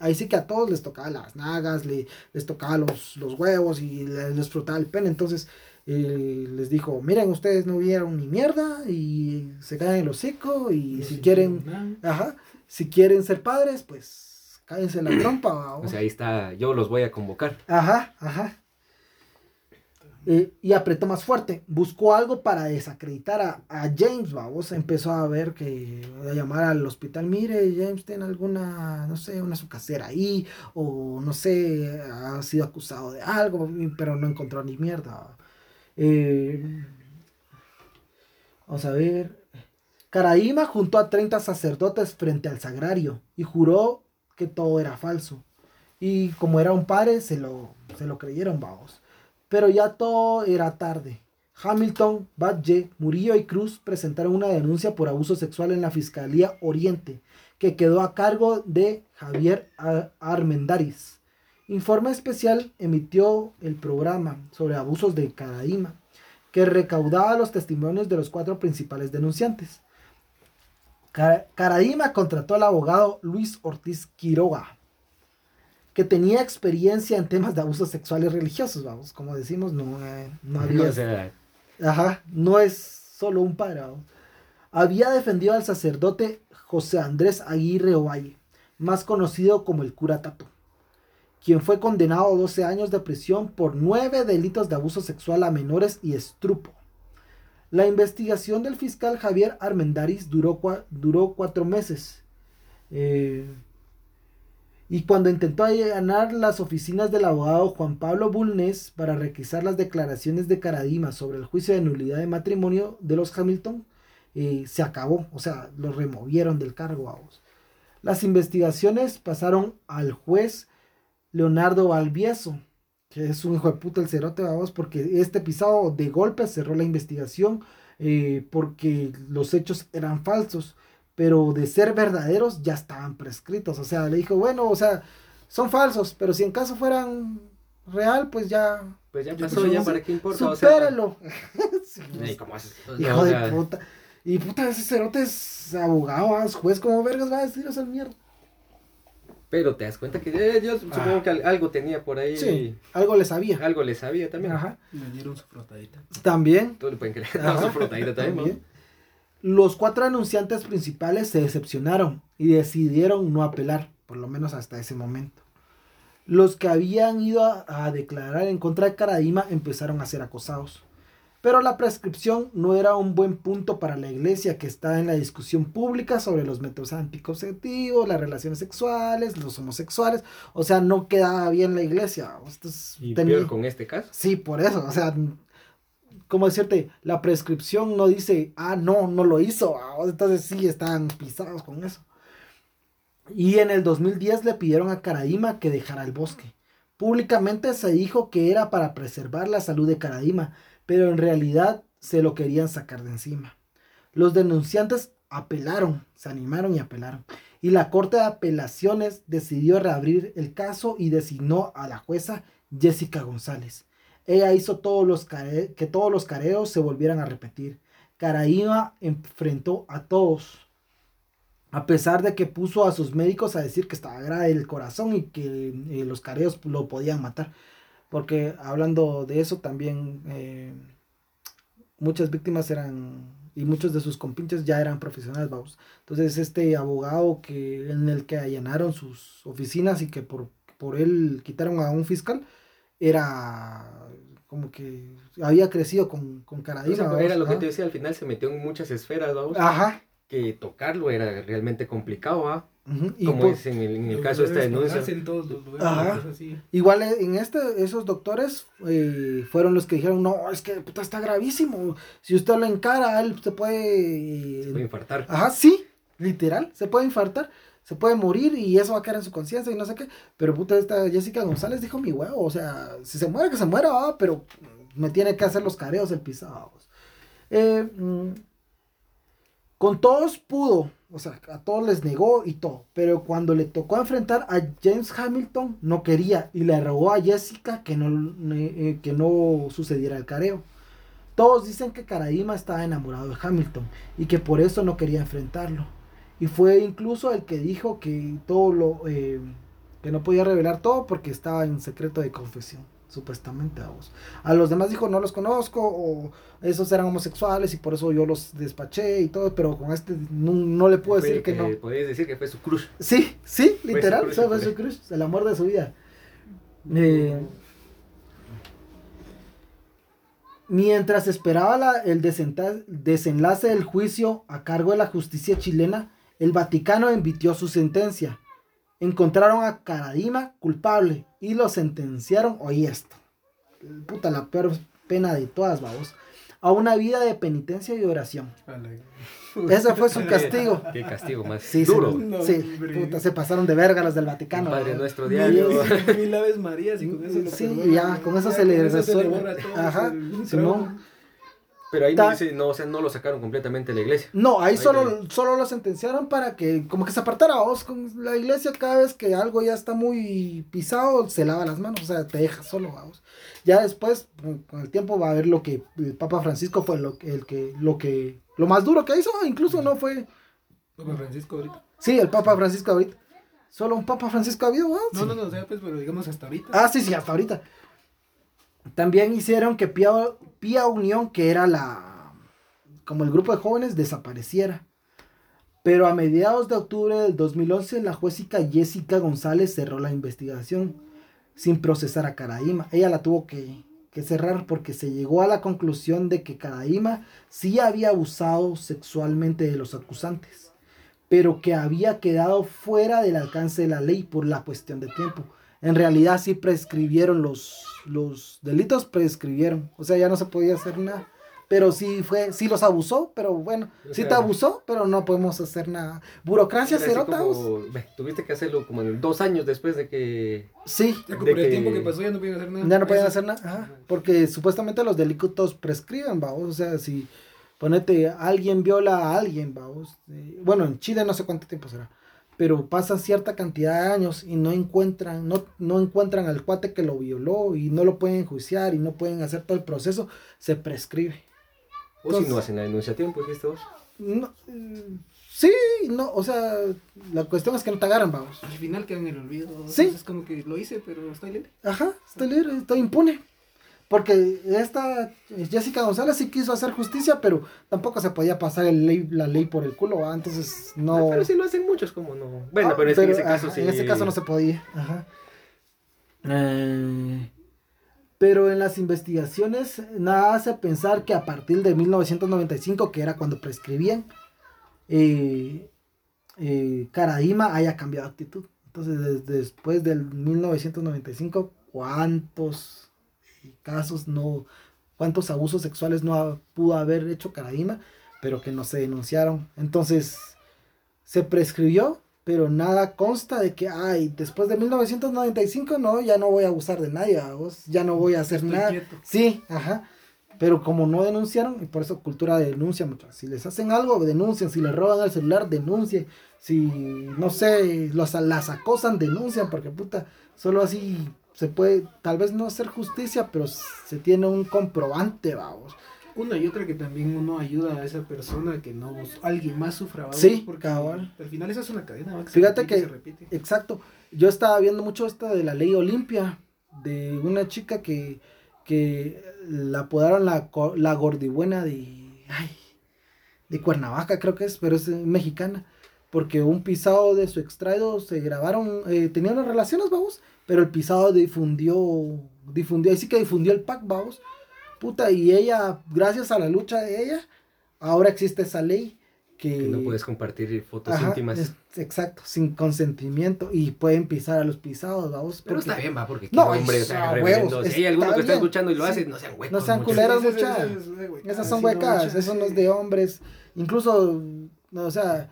Speaker 1: ahí sí que a todos les tocaba las nagas, les tocaba los, los huevos y les, frotaba el pene, entonces les dijo, miren, ustedes no vieron ni mierda y se caen el hocico y si quieren, ajá, si quieren ser padres, pues cállense la trompa.
Speaker 2: O sea, ahí está, yo los voy a convocar.
Speaker 1: Ajá, ajá. Eh, y apretó más fuerte. Buscó algo para desacreditar a, James, vamos. Empezó a ver que, a llamar al hospital, mire, James tiene alguna, no sé, una su casera ahí, o no sé, ha sido acusado de algo, pero no encontró ni mierda. Eh, vamos a ver. Caraíma juntó a 30 sacerdotes frente al sagrario y juró que todo era falso. Y como era un padre, se lo, se lo creyeron, vamos. Pero ya todo era tarde. Hamilton, Badge, Murillo y Cruz presentaron una denuncia por abuso sexual en la Fiscalía Oriente, que quedó a cargo de Javier Armendaris. Informe especial emitió el programa sobre abusos de Caraima, que recaudaba los testimonios de los cuatro principales denunciantes. Caraima contrató al abogado Luis Ortiz Quiroga, que tenía experiencia en temas de abusos sexuales religiosos, vamos, como decimos, no, eh, no había... ajá, no es solo un padre, Había defendido al sacerdote José Andrés Aguirre Ovalle, más conocido como el cura Tato quien fue condenado a 12 años de prisión por nueve delitos de abuso sexual a menores y estrupo. La investigación del fiscal Javier Armendaris duró, cuatro meses. Eh, y cuando intentó allanar las oficinas del abogado Juan Pablo Bulnes para requisar las declaraciones de Caradima sobre el juicio de nulidad de matrimonio de los Hamilton, eh, se acabó, o sea, lo removieron del cargo. Las investigaciones pasaron al juez Leonardo Valvieso, que es un hijo de puta el cerote, vamos, porque este pisado de golpe cerró la investigación eh, porque los hechos eran falsos, pero de ser verdaderos ya estaban prescritos. O sea, le dijo, bueno, o sea, son falsos, pero si en caso fueran real, pues ya.
Speaker 2: Pues ya pasó, ya para qué importa.
Speaker 1: Supéralo.
Speaker 2: O
Speaker 1: Hijo de puta. Y puta, ese cerote es abogado, es juez, como vergas va a decir esa mierda?
Speaker 2: Pero te das cuenta que eh, yo supongo ah. que algo tenía por ahí.
Speaker 1: Sí, algo le sabía.
Speaker 2: Algo le sabía también.
Speaker 3: Ajá. Le dieron su frotadita.
Speaker 1: También.
Speaker 2: Tú le pueden creer. su frotadita también.
Speaker 1: Los cuatro anunciantes principales se decepcionaron y decidieron no apelar, por lo menos hasta ese momento. Los que habían ido a, a declarar en contra de Caradima empezaron a ser acosados. Pero la prescripción no era un buen punto para la iglesia que está en la discusión pública sobre los métodos anticonceptivos, las relaciones sexuales, los homosexuales. O sea, no quedaba bien la iglesia.
Speaker 2: ¿Y peor con este caso?
Speaker 1: Sí, por eso. O sea, como decirte, la prescripción no dice, ah, no, no lo hizo. Entonces sí, están pisados con eso. Y en el 2010 le pidieron a Caraima que dejara el bosque. Públicamente se dijo que era para preservar la salud de Caraima pero en realidad se lo querían sacar de encima. Los denunciantes apelaron, se animaron y apelaron. Y la Corte de Apelaciones decidió reabrir el caso y designó a la jueza Jessica González. Ella hizo que todos los careos se volvieran a repetir. Caraíba enfrentó a todos, a pesar de que puso a sus médicos a decir que estaba grave el corazón y que eh, los careos lo podían matar. Porque hablando de eso también, eh, muchas víctimas eran y muchos de sus compinches ya eran profesionales, vamos. Entonces este abogado que en el que allanaron sus oficinas y que por, por él quitaron a un fiscal, era como que había crecido con, con Caradima.
Speaker 2: era lo que te decía, al final se metió en muchas esferas, vamos. Ajá. Que tocarlo era realmente complicado, ¿ah? Como es en el, caso de esta denuncia.
Speaker 1: Igual eh, en este, esos doctores eh, fueron los que dijeron, no, es que puta, está gravísimo. Si usted lo encara, él se puede...
Speaker 2: se puede infartar.
Speaker 1: Ajá, sí, literal, se puede infartar. Se puede morir y eso va a quedar en su conciencia y no sé qué. Pero puta, esta Jessica González dijo mi huevo. O sea, si se muere, que se muera, pero me tiene que hacer los careos el pisado. Eh, mm, con todos pudo o sea, a todos les negó y todo. Pero cuando le tocó enfrentar a James Hamilton, no quería. Y le rogó a Jessica que no, eh, que no sucediera el careo. Todos dicen que Karadima estaba enamorado de Hamilton y que por eso no quería enfrentarlo. Y fue incluso el que dijo que todo lo eh, que no podía revelar todo porque estaba en secreto de confesión supuestamente a vos. A los demás dijo, no los conozco, o esos eran homosexuales y por eso yo los despaché y todo, pero con este no, le puedo decir que, no.
Speaker 2: Podéis decir que fue su crush.
Speaker 1: Sí, sí, literal, fue su crush, el amor de su vida. Eh, mientras esperaba el desenlace del juicio a cargo de la justicia chilena, el Vaticano emitió su sentencia encontraron a Caradima culpable y lo sentenciaron, oí esto, puta, la peor pena de todas, vamos, a una vida de penitencia y oración. Ese fue su castigo.
Speaker 2: Qué castigo más sí, duro.
Speaker 1: sí, puta, se pasaron de verga los del Vaticano.
Speaker 2: Padre nuestro diario.
Speaker 3: Mil aves Marías y con eso
Speaker 1: Sí, ya, con eso se le resuelve. Ajá, Simón.
Speaker 2: Pero ahí no, dice, no, o sea, no lo sacaron completamente de la iglesia.
Speaker 1: No, ahí, solo, solo lo sentenciaron para que, como que se apartara vos con la iglesia cada vez que algo ya está muy pisado, se lava las manos, o sea, te deja solo, vamos. Ya después, con el tiempo va a ver lo que el Papa Francisco fue lo, el que, lo que, lo más duro que hizo, incluso no fue...
Speaker 3: Papa Francisco ahorita.
Speaker 1: Sí, el Papa Francisco ahorita. Solo un Papa Francisco ha habido,
Speaker 3: No, no, no, o sea, pues, pero digamos hasta ahorita.
Speaker 1: Ah, sí, sí, hasta ahorita. También hicieron que Pía, Unión, que era la como el grupo de jóvenes, desapareciera. Pero a mediados de octubre del 2011, la jueza Jessica González cerró la investigación sin procesar a Caraíma. Ella la tuvo que, que, cerrar porque se llegó a la conclusión de que Caraíma sí había abusado sexualmente de los acusantes, pero que había quedado fuera del alcance de la ley por la cuestión de tiempo. En realidad sí prescribieron los, los delitos prescribieron. O sea, ya no se podía hacer nada. Pero sí fue, sí los abusó, pero bueno, sí te abusó, pero no podemos hacer nada. Burocracia cerota.
Speaker 2: Tuviste que hacerlo como en dos años después de que.
Speaker 1: Sí.
Speaker 3: Ya por el tiempo que pasó ya no podían hacer nada.
Speaker 1: Ya no podían hacer nada. porque supuestamente los delitos prescriben, vamos. O sea, si ponete, alguien viola a alguien, vamos. Eh, bueno, en Chile no sé cuánto tiempo será pero pasan cierta cantidad de años y no encuentran, no, no encuentran al cuate que lo violó y no lo pueden enjuiciar y no pueden hacer todo el proceso, se prescribe.
Speaker 2: O si no hacen la denuncia a tiempo, estos?
Speaker 1: No, mm, sí, no, o sea, la cuestión es que no te agarran, vamos.
Speaker 3: Al final quedan en el olvido.
Speaker 1: Sí.
Speaker 3: Es como que lo hice, pero estoy libre.
Speaker 1: Ajá, estoy libre, estoy impune. Porque esta Jessica González sí quiso hacer justicia, pero tampoco se podía pasar el ley, la ley por el culo, entonces no.
Speaker 2: Pero sí lo hacen muchos, como no. Bueno, ah, pero, en ese caso sí.
Speaker 1: En ese caso no se podía. Ajá. Eh, pero en las investigaciones nada hace pensar que a partir de 1995, que era cuando prescribían, eh, eh haya cambiado actitud. Entonces, después del 1995, ¿cuántos casos, no, cuántos abusos sexuales no pudo haber hecho Caradima, pero que no se denunciaron. Entonces, se prescribió, pero nada consta de que, ay, después de 1995, no, ya no voy a abusar de nadie, ya no voy a hacer nada. Sí, ajá. Pero como no denunciaron, y por eso cultura de denuncia, muchachos. Si les hacen algo, denuncian. Si les roban el celular, denuncien. Si, no sé, los, las acosan, denuncian. Porque puta, solo así se puede, tal vez no hacer justicia, pero se tiene un comprobante, vamos.
Speaker 3: Una y otra que también uno ayuda a esa persona que no alguien más sufra,
Speaker 1: ¿vamos? Sí, porque al
Speaker 3: final esa es una cadena.
Speaker 1: Fíjate que, exacto, yo estaba viendo mucho esta de la ley Olimpia, de una chica que, que la apodaron la, la gordibuena de, ay, de Cuernavaca creo que es, pero es mexicana. Porque un pisado de su extraído se grabaron, eh, tenían unas relaciones, vamos, pero el pisado difundió, difundió, ahí sí que difundió el pack, vamos. Puta, y ella, gracias a la lucha de ella, ahora existe esa ley que,
Speaker 2: no puedes compartir fotos íntimas.
Speaker 1: exacto, sin consentimiento y pueden pisar a los pisados, vamos.
Speaker 2: Pero está bien, va, porque no, hombre, o sea, huevos, si hay alguno que está escuchando y lo hace, no sean huecos.
Speaker 1: No sean culeras, muchachos. Esas son huecas, eso no es de hombres. Incluso, o sea,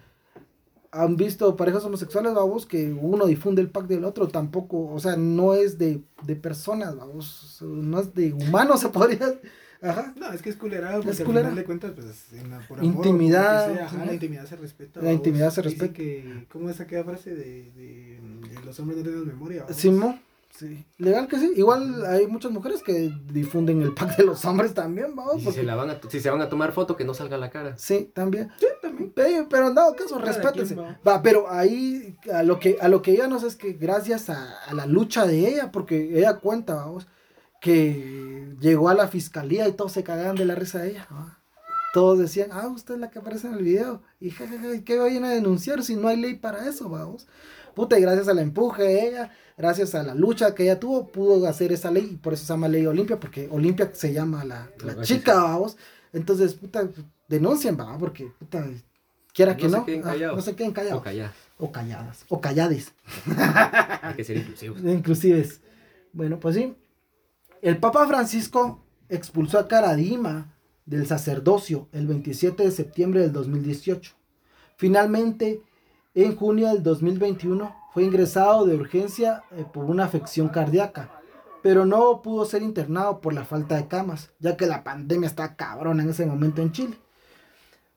Speaker 1: han visto parejas homosexuales, vamos, que uno difunde el pack del otro, tampoco, o sea, no es de, de personas, vamos, no es de humanos, se podría
Speaker 3: Ajá. No, es que es culerado, porque al final de cuentas, pues, en la, por
Speaker 1: amor, intimidad.
Speaker 3: la intimidad se respeta.
Speaker 1: La intimidad se respeta.
Speaker 3: Que, ¿Cómo es aquella frase de, de, de los hombres no tienen memoria?
Speaker 1: Sí, Sí. Legal que sí. Igual hay muchas mujeres que difunden el pack de los hombres también, vamos.
Speaker 2: Si, se la van a, si se van a tomar foto, que no salga la cara.
Speaker 1: Sí, también.
Speaker 3: Sí, también.
Speaker 1: Pero, en dado caso, respétense. Va. pero ahí a lo que a lo que ella nos es que gracias a, a, la lucha de ella, porque ella cuenta, vamos, que llegó a la fiscalía y todos se cagaban de la risa de ella. Todos decían, ah, usted es la que aparece en el video. Y jajaja, ¿qué vayan a denunciar si no hay ley para eso, vamos? Puta, y gracias al empuje de ella, gracias a la lucha que ella tuvo, pudo hacer esa ley. Y por eso se llama Ley Olimpia, porque Olimpia se llama la, la chica, vamos. Entonces, puta, denuncien, va, porque, puta, quiera que no. Ah, no se queden callados.
Speaker 2: O calladas.
Speaker 1: O calladas. O callades.
Speaker 2: Hay que ser inclusivos.
Speaker 1: Inclusives. Bueno, pues sí. El Papa Francisco expulsó a Caradima del sacerdocio el 27 de septiembre del 2018. Finalmente, en junio del 2021 fue ingresado de urgencia eh, por una afección cardíaca, pero no pudo ser internado por la falta de camas, ya que la pandemia está cabrona en ese momento en Chile.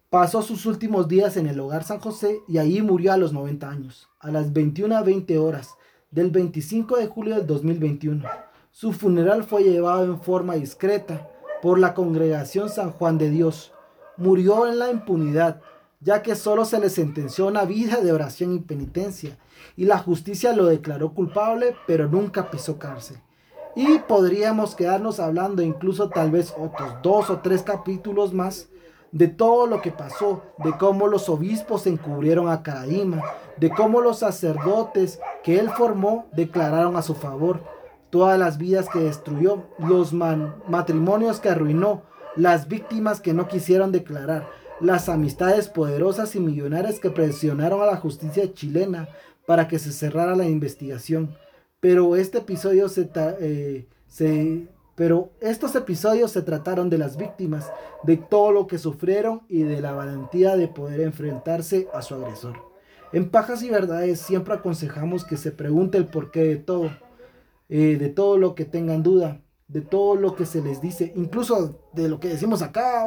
Speaker 1: Pasó sus últimos días en el hogar San José y ahí murió a los 90 años, a las 21 a 20 horas del 25 de julio del 2021. Su funeral fue llevado en forma discreta por la congregación San Juan de Dios. Murió en la impunidad, ya que solo se le sentenció una vida de oración y penitencia, y la justicia lo declaró culpable, pero nunca pisó cárcel. Y podríamos quedarnos hablando incluso tal vez otros dos o tres capítulos más de todo lo que pasó, de cómo los obispos encubrieron a Caraima, de cómo los sacerdotes que él formó declararon a su favor todas las vidas que destruyó, los matrimonios que arruinó, las víctimas que no quisieron declarar, las amistades poderosas y millonarias que presionaron a la justicia chilena para que se cerrara la investigación. Pero este episodio se, eh, se pero estos episodios se trataron de las víctimas, de todo lo que sufrieron y de la valentía de poder enfrentarse a su agresor. En Pajas y Verdades siempre aconsejamos que se pregunte el porqué de todo eh, de todo lo que tengan duda, de todo lo que se les dice, incluso de lo que decimos acá,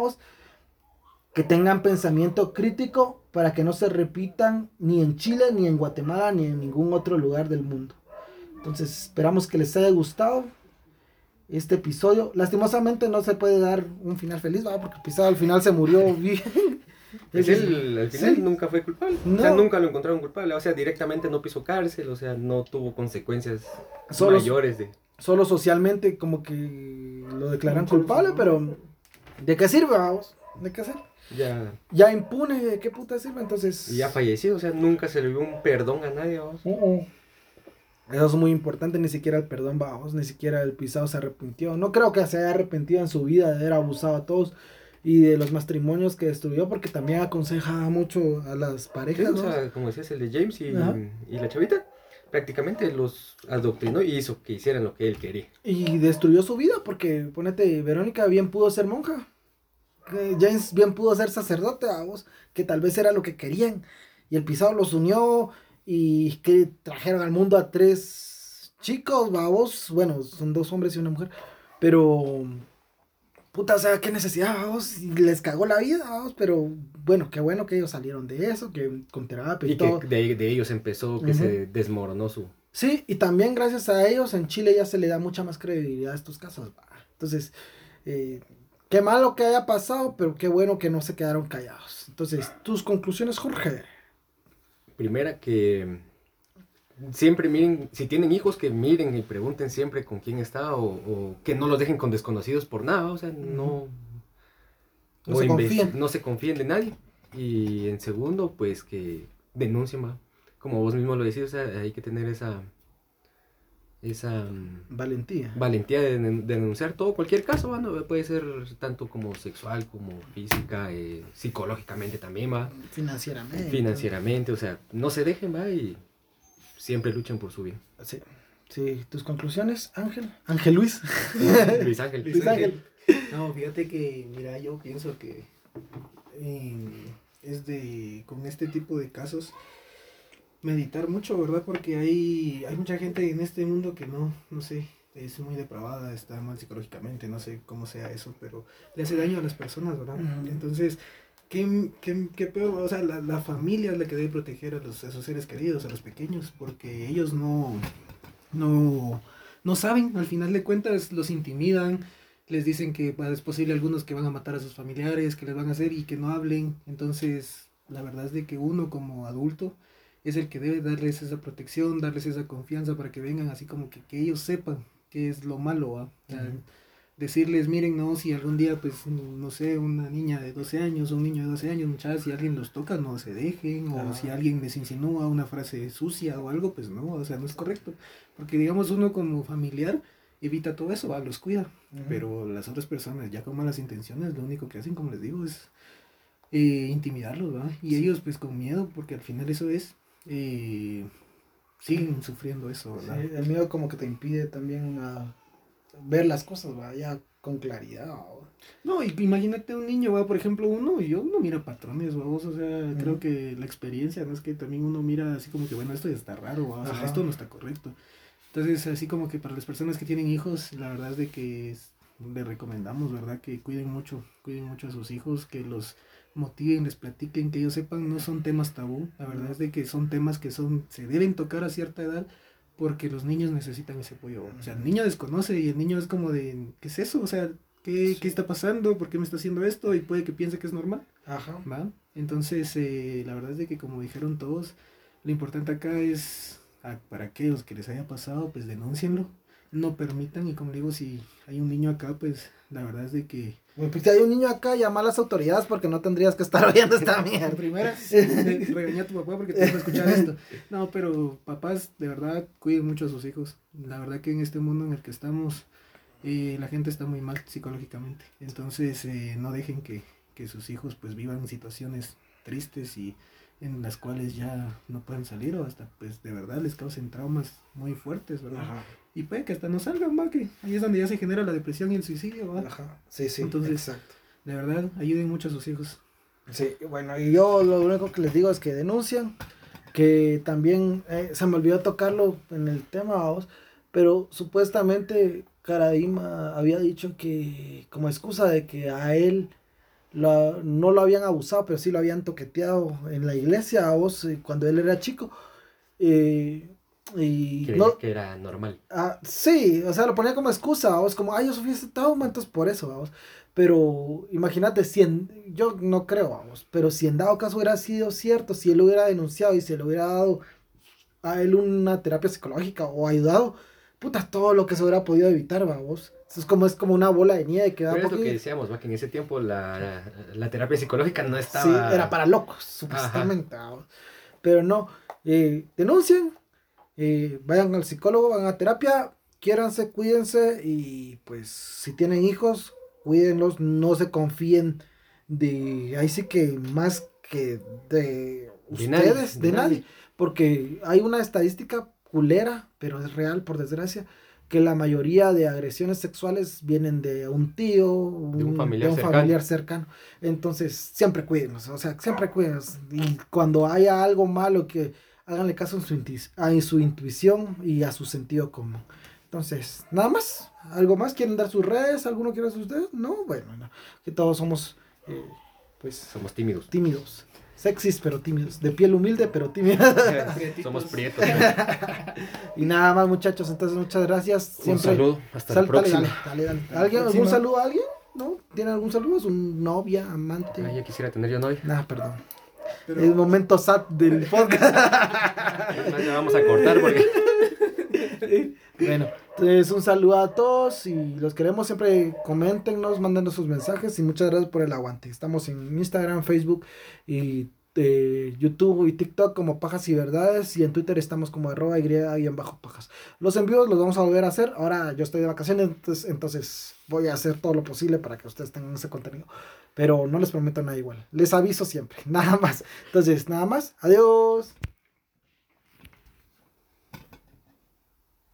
Speaker 1: que tengan pensamiento crítico para que no se repitan ni en Chile, ni en Guatemala, ni en ningún otro lugar del mundo. Entonces esperamos que les haya gustado este episodio. Lastimosamente no se puede dar un final feliz, porque el pisado al final se murió bien.
Speaker 2: Pues él al final nunca fue culpable. O sea, nunca lo encontraron culpable. O sea, directamente no pisó cárcel, o sea, no tuvo consecuencias mayores de.
Speaker 1: Solo socialmente como que lo declaran culpable, pero ¿de qué sirve, vamos? ¿De qué sirve?
Speaker 2: Ya.
Speaker 1: Ya impune, ¿de qué puta sirve? Entonces.
Speaker 2: Y ya fallecido, o sea, nunca se le dio un perdón a nadie, vamos. Uh-uh.
Speaker 1: Eso es muy importante, ni siquiera el perdón, vamos, ni siquiera el pisado se arrepintió. No creo que se haya arrepentido en su vida de haber abusado a todos y de los matrimonios que destruyó, porque también aconseja mucho a las parejas.
Speaker 2: como decías, el de James y, y, la chavita, prácticamente los adoctrinó y hizo que hicieran lo que él quería.
Speaker 1: Y destruyó su vida, porque ponete, Verónica bien pudo ser monja. James bien pudo ser sacerdote, vos, que tal vez era lo que querían. Y el pisado los unió y que trajeron al mundo a tres chicos, vamos. Bueno, son dos hombres y una mujer. Pero puta, o sea, qué necesidad, vamos, y les cagó la vida, vamos, pero bueno, qué bueno que ellos salieron de eso, que con terapia y, y todo.
Speaker 2: que de, ellos empezó, que se desmoronó su...
Speaker 1: Sí, y también gracias a ellos en Chile ya se le da mucha más credibilidad a estos casos. Entonces, eh, qué malo que haya pasado, pero qué bueno que no se quedaron callados. Entonces, tus conclusiones, Jorge.
Speaker 2: Primera que siempre miren, si tienen hijos, que miren y pregunten siempre con quién está o, que no los dejen con desconocidos por nada, o sea, no... no, se confíen. no se confíen de nadie. Y en segundo, pues que denuncien, ¿va? como vos mismo lo decís, o sea, hay que tener esa esa
Speaker 1: mm, valentía.
Speaker 2: valentía de, denunciar todo cualquier caso ¿va? puede ser tanto como sexual como física eh, psicológicamente también va.
Speaker 1: Financieramente.
Speaker 2: Financieramente o sea no se dejen va y siempre luchen por su bien.
Speaker 1: Sí sí tus conclusiones Ángel Ángel Luis.
Speaker 2: Luis Ángel.
Speaker 3: Luis Ángel. No fíjate que mira yo pienso que eh, es de con este tipo de casos meditar mucho, ¿verdad? Porque hay, hay mucha gente en este mundo que no, no sé, es muy depravada, está mal psicológicamente, no sé cómo sea eso, pero le hace daño a las personas, ¿verdad? Entonces, ¿qué, qué, qué peor? O sea, la, la, familia es la que debe proteger a, los, a sus seres queridos, a los pequeños, porque ellos no, no, no saben, al final de cuentas los intimidan, les dicen que es posible algunos que van a matar a sus familiares, que les van a hacer y que no hablen, entonces la verdad es de que uno como adulto, es el que debe darles esa protección, darles esa confianza para que vengan así como que, que ellos sepan qué es lo malo. Decirles, miren, no, si algún día, pues, no sé, una niña de 12 años, un niño de 12 años, muchachos, si alguien los toca, no se dejen, o si alguien les insinúa una frase sucia o algo, pues no, o sea, no es correcto. Porque, digamos, uno como familiar evita todo eso, ¿va? los cuida. Pero las otras personas, ya con malas intenciones, lo único que hacen, como les digo, es eh, intimidarlos, ¿va? Y ellos, pues, con miedo, porque al final eso es y siguen sufriendo eso, ¿verdad?
Speaker 1: el miedo como que te impide también a ver las cosas, vaya con claridad.
Speaker 3: No, y imagínate un niño, va, por ejemplo, uno, y yo no mira patrones, vamos, o sea, creo que la experiencia, ¿no? Es que también uno mira así como que, bueno, esto está raro, o sea, esto no está correcto. Entonces, así como que para las personas que tienen hijos, la verdad es de que le recomendamos, ¿verdad? Que cuiden mucho, cuiden mucho a sus hijos, que los motiven, les platiquen, que ellos sepan, no son temas tabú, la verdad es de que son temas que son, se deben tocar a cierta edad porque los niños necesitan ese apoyo. O sea, el niño desconoce y el niño es como de, ¿qué es eso? O sea, ¿qué, ¿qué está pasando? ¿Por qué me está haciendo esto? Y puede que piense que es normal. Ajá. ¿va? Entonces, eh, la verdad es de que como dijeron todos, lo importante acá es, para aquellos que les haya pasado, pues denúncienlo, no permitan y como digo, si hay un niño acá, pues la verdad es de que
Speaker 1: si hay un niño acá, llama a las autoridades porque no tendrías que estar oyendo esta mierda.
Speaker 3: Primera, regaña a tu papá porque tienes que escuchar esto. No, pero papás, de verdad, cuiden mucho a sus hijos. La verdad que en este mundo en el que estamos, eh, la gente está muy mal psicológicamente. Entonces, eh, no dejen que, que sus hijos pues vivan situaciones tristes y en las cuales ya no pueden salir o hasta pues de verdad les causen traumas muy fuertes, ¿verdad? Y puede que hasta no salgan, va, que ahí es donde ya se genera la depresión y el suicidio, ¿va? Ajá,
Speaker 1: sí, sí,
Speaker 3: Entonces, exacto. De verdad, ayuden mucho a sus hijos.
Speaker 1: Sí, bueno, y yo lo único que les digo es que denuncian, que también, eh, se me olvidó tocarlo en el tema, vamos, pero supuestamente Karadima había dicho que como excusa de que a él no lo habían abusado, pero sí lo habían toqueteado en la iglesia a vos eh, cuando él era chico. Eh, y
Speaker 2: no, que era normal.
Speaker 1: Ah, sí, o sea, lo ponía como excusa, vos, como, ay, yo sufrí este trauma, entonces por eso, vamos. Pero imagínate, si yo no creo, vamos, pero si en dado caso hubiera sido cierto, si él hubiera denunciado y se le hubiera dado a él una terapia psicológica o ayudado, puta, todo lo que se hubiera podido evitar, vamos. Es como, es como una bola de nieve que
Speaker 2: da Pero es lo que decíamos, que en ese tiempo la, la, terapia psicológica no estaba...
Speaker 1: Sí, era para locos, supuestamente. Pero no, eh, denuncien, eh, vayan al psicólogo, van a terapia, quiéranse, cuídense y pues si tienen hijos, cuídenlos, no se confíen de, ahí sí que más que de ustedes, de, nadie, porque hay una estadística culera, pero es real por desgracia, que la mayoría de agresiones sexuales vienen de un tío, de un, familiar, cercano. Entonces, siempre cuídenos, o sea, siempre cuídenos. Y cuando haya algo malo, que háganle caso en su, a su intuición y a su sentido común. Entonces, nada más. ¿Algo más? ¿Quieren dar sus redes? ¿Alguno quiere hacer ustedes? No, bueno, que todos somos, eh, pues...
Speaker 2: Somos tímidos.
Speaker 1: Tímidos. Sexys pero tímidos. De piel humilde pero tímidos.
Speaker 2: Somos prietos.
Speaker 1: y nada más, muchachos. Entonces, muchas gracias.
Speaker 2: Siempre... Un saludo. Hasta la próxima.
Speaker 1: Dale, dale, ¿Alguien, ¿Algún saludo a alguien? ¿No? ¿Tiene algún saludo? ¿Es un novia, amante?
Speaker 2: Ay, ya quisiera tener yo novia.
Speaker 1: Nah, perdón. El momento sad del podcast.
Speaker 2: no, vamos a cortar porque...
Speaker 1: bueno, Entonces, un saludo a todos y los queremos siempre. Coméntenos, mándenos sus mensajes y muchas gracias por el aguante. Estamos en Instagram, Facebook y eh, YouTube y TikTok como Pajas y Verdades y en Twitter estamos como arroba y en bajo pajas. Los envíos los vamos a volver a hacer. Ahora yo estoy de vacaciones, entonces, entonces voy a hacer todo lo posible para que ustedes tengan ese contenido. Pero no les prometo nada igual. Les aviso siempre. Nada más. Entonces, nada más. Adiós.